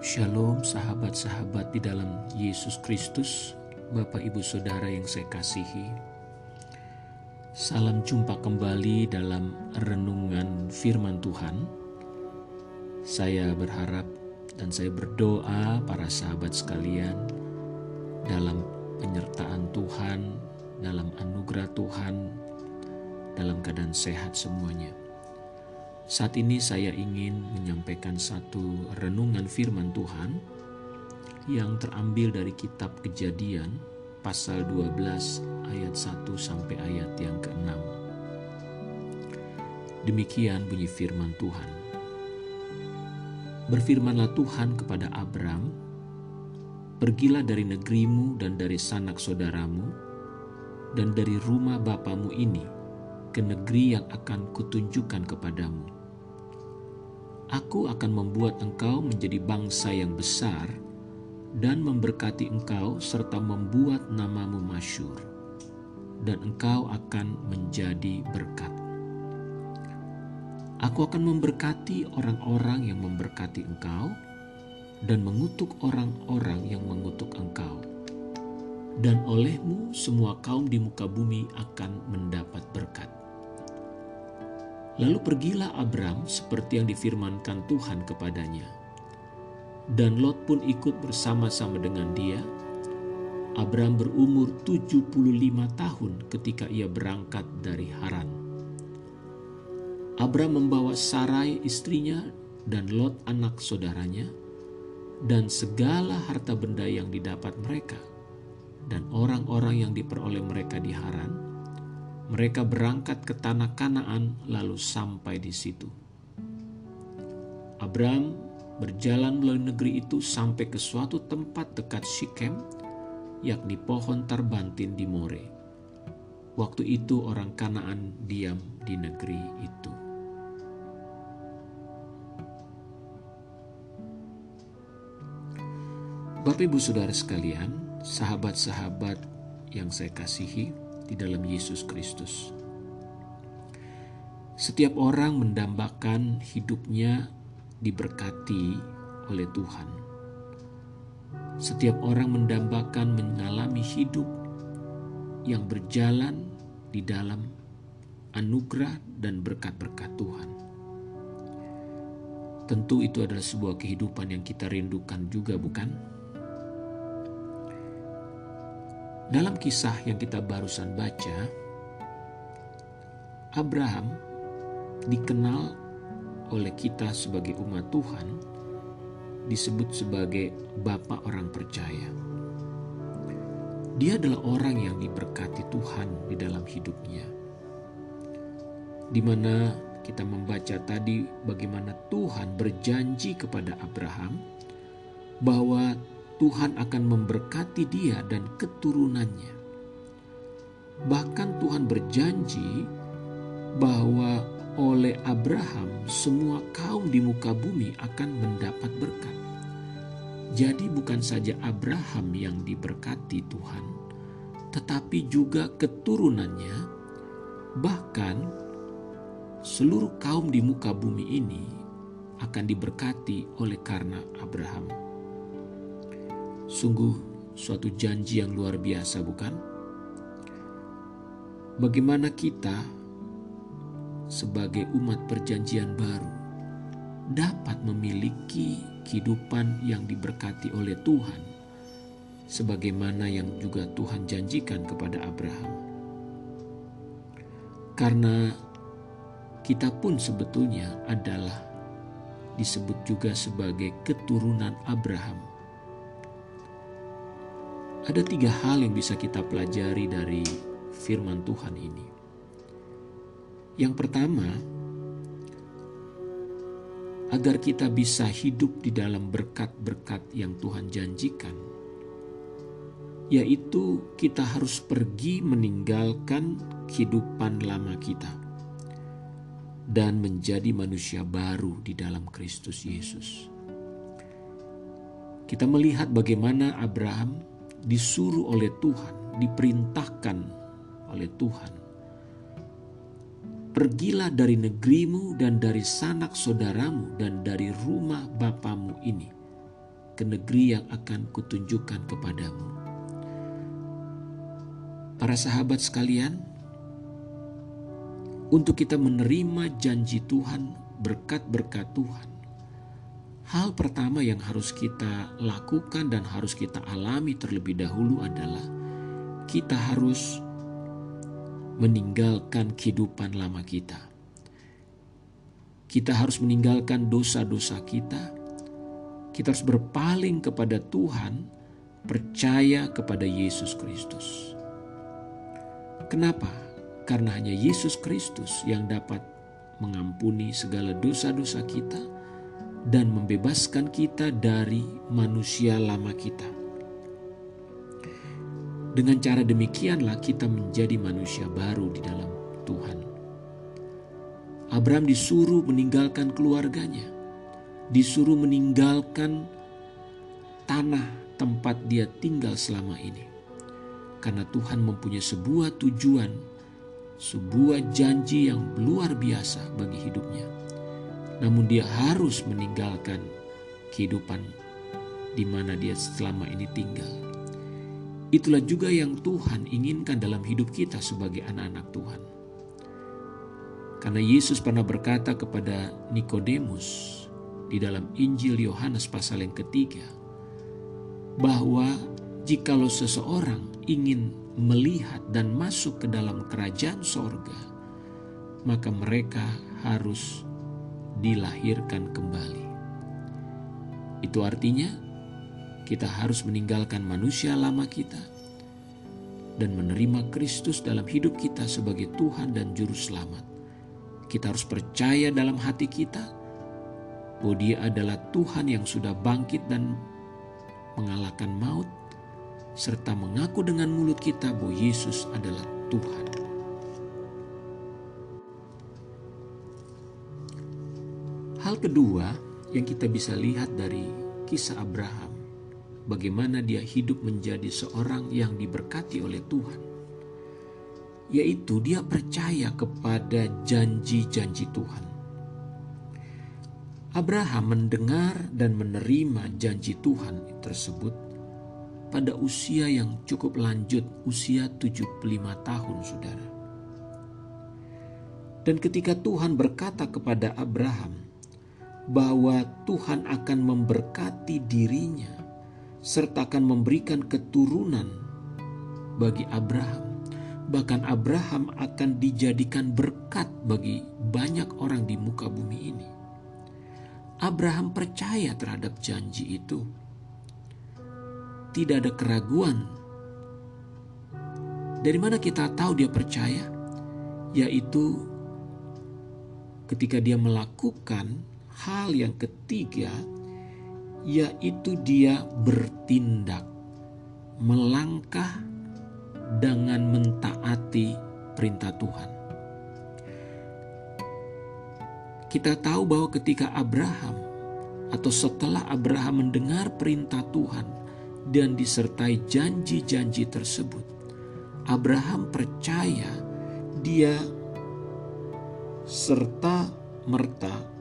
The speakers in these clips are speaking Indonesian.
Shalom sahabat-sahabat di dalam Yesus Kristus, Bapak Ibu Saudara yang saya kasihi. Salam jumpa kembali dalam renungan firman Tuhan. Saya berharap dan saya berdoa para sahabat sekalian dalam penyertaan Tuhan, dalam anugerah Tuhan, dalam keadaan sehat semuanya. Saat ini saya ingin menyampaikan satu renungan firman Tuhan yang terambil dari kitab Kejadian pasal 12 ayat 1 sampai ayat yang ke-6. Demikian bunyi firman Tuhan. Berfirmanlah Tuhan kepada Abram, Pergilah dari negerimu dan dari sanak saudaramu dan dari rumah bapamu ini ke negeri yang akan kutunjukkan kepadamu Aku akan membuat engkau menjadi bangsa yang besar dan memberkati engkau serta membuat namamu masyur dan engkau akan menjadi berkat. Aku akan memberkati orang-orang yang memberkati engkau dan mengutuk orang-orang yang mengutuk engkau. Dan olehmu semua kaum di muka bumi akan mendapat berkat. Lalu pergilah Abram seperti yang difirmankan Tuhan kepadanya. Dan Lot pun ikut bersama-sama dengan dia. Abram berumur 75 tahun ketika ia berangkat dari Haran. Abram membawa Sarai istrinya dan Lot anak saudaranya dan segala harta benda yang didapat mereka dan orang-orang yang diperoleh mereka di Haran mereka berangkat ke tanah Kanaan lalu sampai di situ. Abram berjalan melalui negeri itu sampai ke suatu tempat dekat Shikem, yakni pohon tarbantin di More. Waktu itu orang Kanaan diam di negeri itu. Bapak Ibu Saudara sekalian, sahabat-sahabat yang saya kasihi, di dalam Yesus Kristus. Setiap orang mendambakan hidupnya diberkati oleh Tuhan. Setiap orang mendambakan mengalami hidup yang berjalan di dalam anugerah dan berkat-berkat Tuhan. Tentu itu adalah sebuah kehidupan yang kita rindukan juga, bukan? Dalam kisah yang kita barusan baca, Abraham dikenal oleh kita sebagai umat Tuhan disebut sebagai bapak orang percaya. Dia adalah orang yang diberkati Tuhan di dalam hidupnya. Di mana kita membaca tadi bagaimana Tuhan berjanji kepada Abraham bahwa Tuhan akan memberkati dia dan keturunannya. Bahkan Tuhan berjanji bahwa oleh Abraham semua kaum di muka bumi akan mendapat berkat. Jadi bukan saja Abraham yang diberkati Tuhan, tetapi juga keturunannya, bahkan seluruh kaum di muka bumi ini akan diberkati oleh karena Abraham. Sungguh suatu janji yang luar biasa, bukan? Bagaimana kita sebagai umat perjanjian baru dapat memiliki kehidupan yang diberkati oleh Tuhan sebagaimana yang juga Tuhan janjikan kepada Abraham. Karena kita pun sebetulnya adalah disebut juga sebagai keturunan Abraham ada tiga hal yang bisa kita pelajari dari firman Tuhan ini. Yang pertama, agar kita bisa hidup di dalam berkat-berkat yang Tuhan janjikan, yaitu kita harus pergi meninggalkan kehidupan lama kita dan menjadi manusia baru di dalam Kristus Yesus. Kita melihat bagaimana Abraham disuruh oleh Tuhan, diperintahkan oleh Tuhan. Pergilah dari negerimu dan dari sanak saudaramu dan dari rumah bapamu ini ke negeri yang akan kutunjukkan kepadamu. Para sahabat sekalian, untuk kita menerima janji Tuhan, berkat-berkat Tuhan, hal pertama yang harus kita lakukan dan harus kita alami terlebih dahulu adalah kita harus meninggalkan kehidupan lama kita. Kita harus meninggalkan dosa-dosa kita. Kita harus berpaling kepada Tuhan, percaya kepada Yesus Kristus. Kenapa? Karena hanya Yesus Kristus yang dapat mengampuni segala dosa-dosa kita dan membebaskan kita dari manusia lama kita. Dengan cara demikianlah kita menjadi manusia baru di dalam Tuhan. Abraham disuruh meninggalkan keluarganya, disuruh meninggalkan tanah tempat dia tinggal selama ini. Karena Tuhan mempunyai sebuah tujuan, sebuah janji yang luar biasa bagi hidupnya. Namun dia harus meninggalkan kehidupan di mana dia selama ini tinggal. Itulah juga yang Tuhan inginkan dalam hidup kita sebagai anak-anak Tuhan. Karena Yesus pernah berkata kepada Nikodemus di dalam Injil Yohanes pasal yang ketiga bahwa jikalau seseorang ingin melihat dan masuk ke dalam kerajaan sorga, maka mereka harus dilahirkan kembali. Itu artinya kita harus meninggalkan manusia lama kita dan menerima Kristus dalam hidup kita sebagai Tuhan dan Juru Selamat kita harus percaya dalam hati kita bahwa Dia adalah Tuhan yang sudah bangkit dan mengalahkan maut, serta mengaku dengan mulut kita bahwa Yesus adalah Tuhan. Kedua yang kita bisa lihat dari kisah Abraham, bagaimana dia hidup menjadi seorang yang diberkati oleh Tuhan yaitu dia percaya kepada janji-janji Tuhan. Abraham mendengar dan menerima janji Tuhan tersebut pada usia yang cukup lanjut, usia 75 tahun, Saudara. Dan ketika Tuhan berkata kepada Abraham bahwa Tuhan akan memberkati dirinya serta akan memberikan keturunan bagi Abraham, Bahkan Abraham akan dijadikan berkat bagi banyak orang di muka bumi ini. Abraham percaya terhadap janji itu. Tidak ada keraguan. Dari mana kita tahu dia percaya? Yaitu ketika dia melakukan hal yang ketiga, yaitu dia bertindak, melangkah dengan mentaati perintah Tuhan. Kita tahu bahwa ketika Abraham atau setelah Abraham mendengar perintah Tuhan dan disertai janji-janji tersebut, Abraham percaya dia serta merta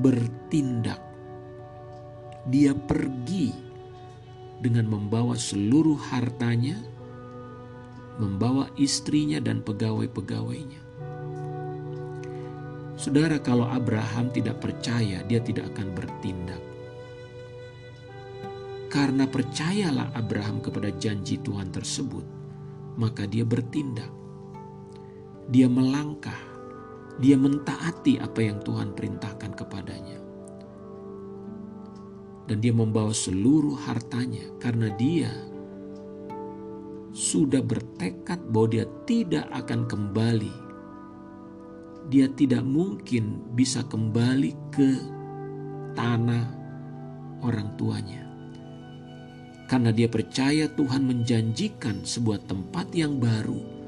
bertindak. Dia pergi dengan membawa seluruh hartanya, membawa istrinya dan pegawai-pegawainya. Saudara, kalau Abraham tidak percaya, dia tidak akan bertindak. Karena percayalah Abraham kepada janji Tuhan tersebut, maka dia bertindak. Dia melangkah, dia mentaati apa yang Tuhan perintahkan kepadanya dan dia membawa seluruh hartanya karena dia sudah bertekad bahwa dia tidak akan kembali. Dia tidak mungkin bisa kembali ke tanah orang tuanya. Karena dia percaya Tuhan menjanjikan sebuah tempat yang baru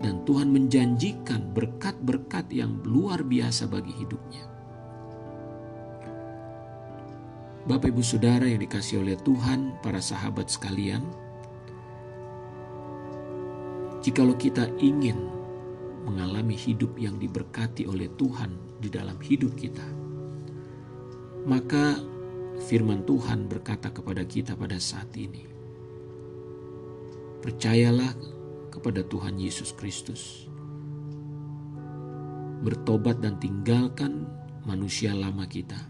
dan Tuhan menjanjikan berkat-berkat yang luar biasa bagi hidupnya. Bapak Ibu Saudara yang dikasih oleh Tuhan, para sahabat sekalian, jikalau kita ingin mengalami hidup yang diberkati oleh Tuhan di dalam hidup kita, maka firman Tuhan berkata kepada kita pada saat ini. Percayalah kepada Tuhan Yesus Kristus. Bertobat dan tinggalkan manusia lama kita.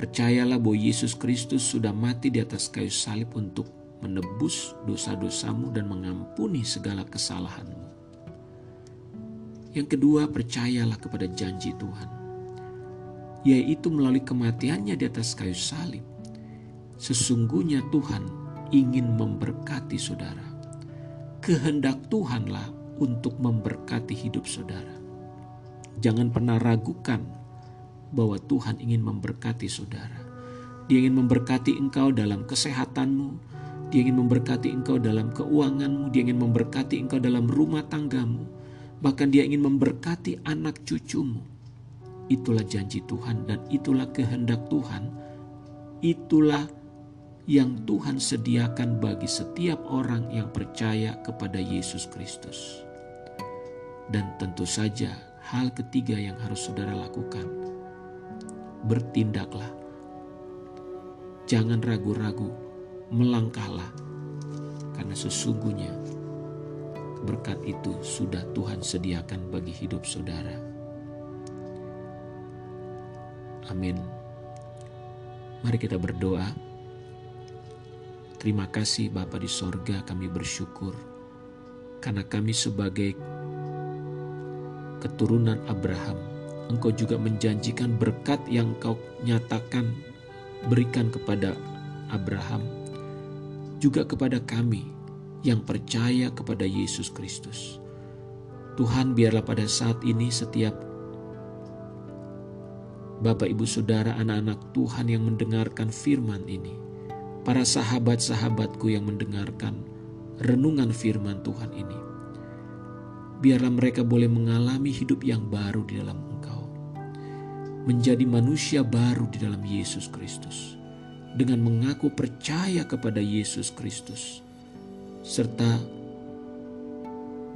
Percayalah bahwa Yesus Kristus sudah mati di atas kayu salib untuk menebus dosa-dosamu dan mengampuni segala kesalahanmu. Yang kedua, percayalah kepada janji Tuhan, yaitu melalui kematiannya di atas kayu salib. Sesungguhnya Tuhan ingin memberkati saudara. Kehendak Tuhanlah untuk memberkati hidup saudara. Jangan pernah ragukan bahwa Tuhan ingin memberkati saudara. Dia ingin memberkati engkau dalam kesehatanmu, dia ingin memberkati engkau dalam keuanganmu, dia ingin memberkati engkau dalam rumah tanggamu, bahkan dia ingin memberkati anak cucumu. Itulah janji Tuhan dan itulah kehendak Tuhan. Itulah yang Tuhan sediakan bagi setiap orang yang percaya kepada Yesus Kristus. Dan tentu saja hal ketiga yang harus saudara lakukan. Bertindaklah. Jangan ragu-ragu melangkahlah karena sesungguhnya berkat itu sudah Tuhan sediakan bagi hidup saudara. Amin. Mari kita berdoa. Terima kasih Bapa di sorga kami bersyukur karena kami sebagai keturunan Abraham Engkau juga menjanjikan berkat yang kau nyatakan berikan kepada Abraham juga kepada kami yang percaya kepada Yesus Kristus. Tuhan biarlah pada saat ini setiap Bapak Ibu Saudara anak-anak Tuhan yang mendengarkan firman ini. Para sahabat-sahabatku yang mendengarkan renungan firman Tuhan ini. Biarlah mereka boleh mengalami hidup yang baru di dalam Engkau. Menjadi manusia baru di dalam Yesus Kristus dengan mengaku percaya kepada Yesus Kristus, serta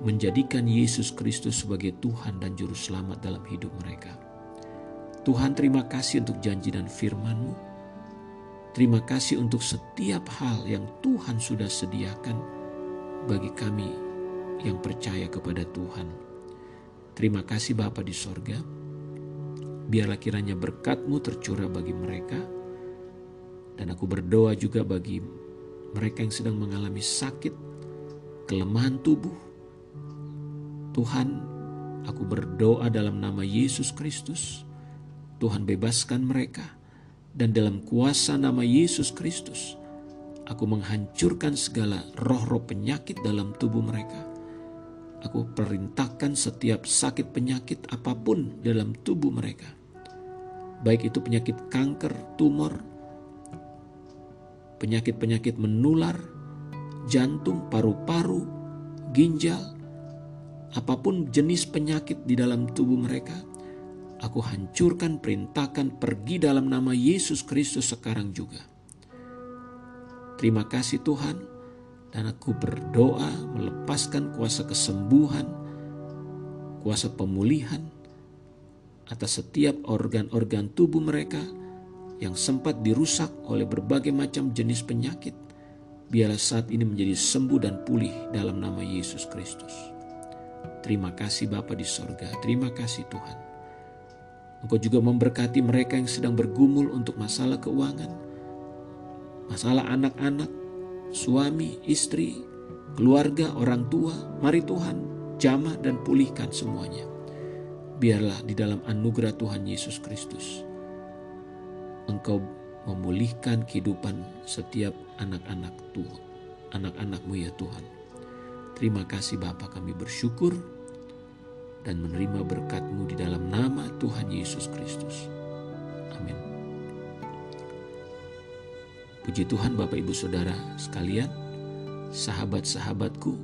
menjadikan Yesus Kristus sebagai Tuhan dan Juru Selamat dalam hidup mereka. Tuhan terima kasih untuk janji dan firman-Mu. Terima kasih untuk setiap hal yang Tuhan sudah sediakan bagi kami yang percaya kepada Tuhan. Terima kasih Bapa di sorga. Biarlah kiranya berkat-Mu tercurah bagi mereka dan aku berdoa juga bagi mereka yang sedang mengalami sakit, kelemahan tubuh. Tuhan, aku berdoa dalam nama Yesus Kristus. Tuhan bebaskan mereka dan dalam kuasa nama Yesus Kristus, aku menghancurkan segala roh-roh penyakit dalam tubuh mereka. Aku perintahkan setiap sakit penyakit apa pun dalam tubuh mereka. Baik itu penyakit kanker, tumor, penyakit-penyakit menular, jantung, paru-paru, ginjal, apa pun jenis penyakit di dalam tubuh mereka, aku hancurkan, perintahkan pergi dalam nama Yesus Kristus sekarang juga. Terima kasih Tuhan, dan aku berdoa melepaskan kuasa kesembuhan, kuasa pemulihan atas setiap organ-organ tubuh mereka, yang sempat dirusak oleh berbagai macam jenis penyakit, biarlah saat ini menjadi sembuh dan pulih dalam nama Yesus Kristus. Terima kasih Bapa di sorga, terima kasih Tuhan. Engkau juga memberkati mereka yang sedang bergumul untuk masalah keuangan, masalah anak-anak, suami, istri, keluarga, orang tua. Mari Tuhan, jamah dan pulihkan semuanya. Biarlah di dalam anugerah Tuhan Yesus Kristus, Engkau memulihkan kehidupan setiap anak-anak Tuhan, anak-anakmu ya Tuhan. Terima kasih Bapa kami bersyukur dan menerima berkatmu di dalam nama Tuhan Yesus Kristus. Amin. Puji Tuhan Bapak Ibu Saudara sekalian, sahabat-sahabatku,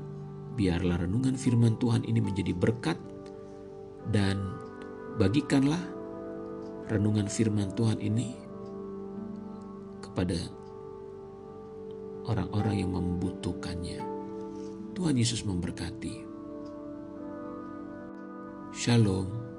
biarlah renungan firman Tuhan ini menjadi berkat dan bagikanlah renungan firman Tuhan ini kepada orang-orang yang membutuhkannya. Tuhan Yesus memberkati. Shalom.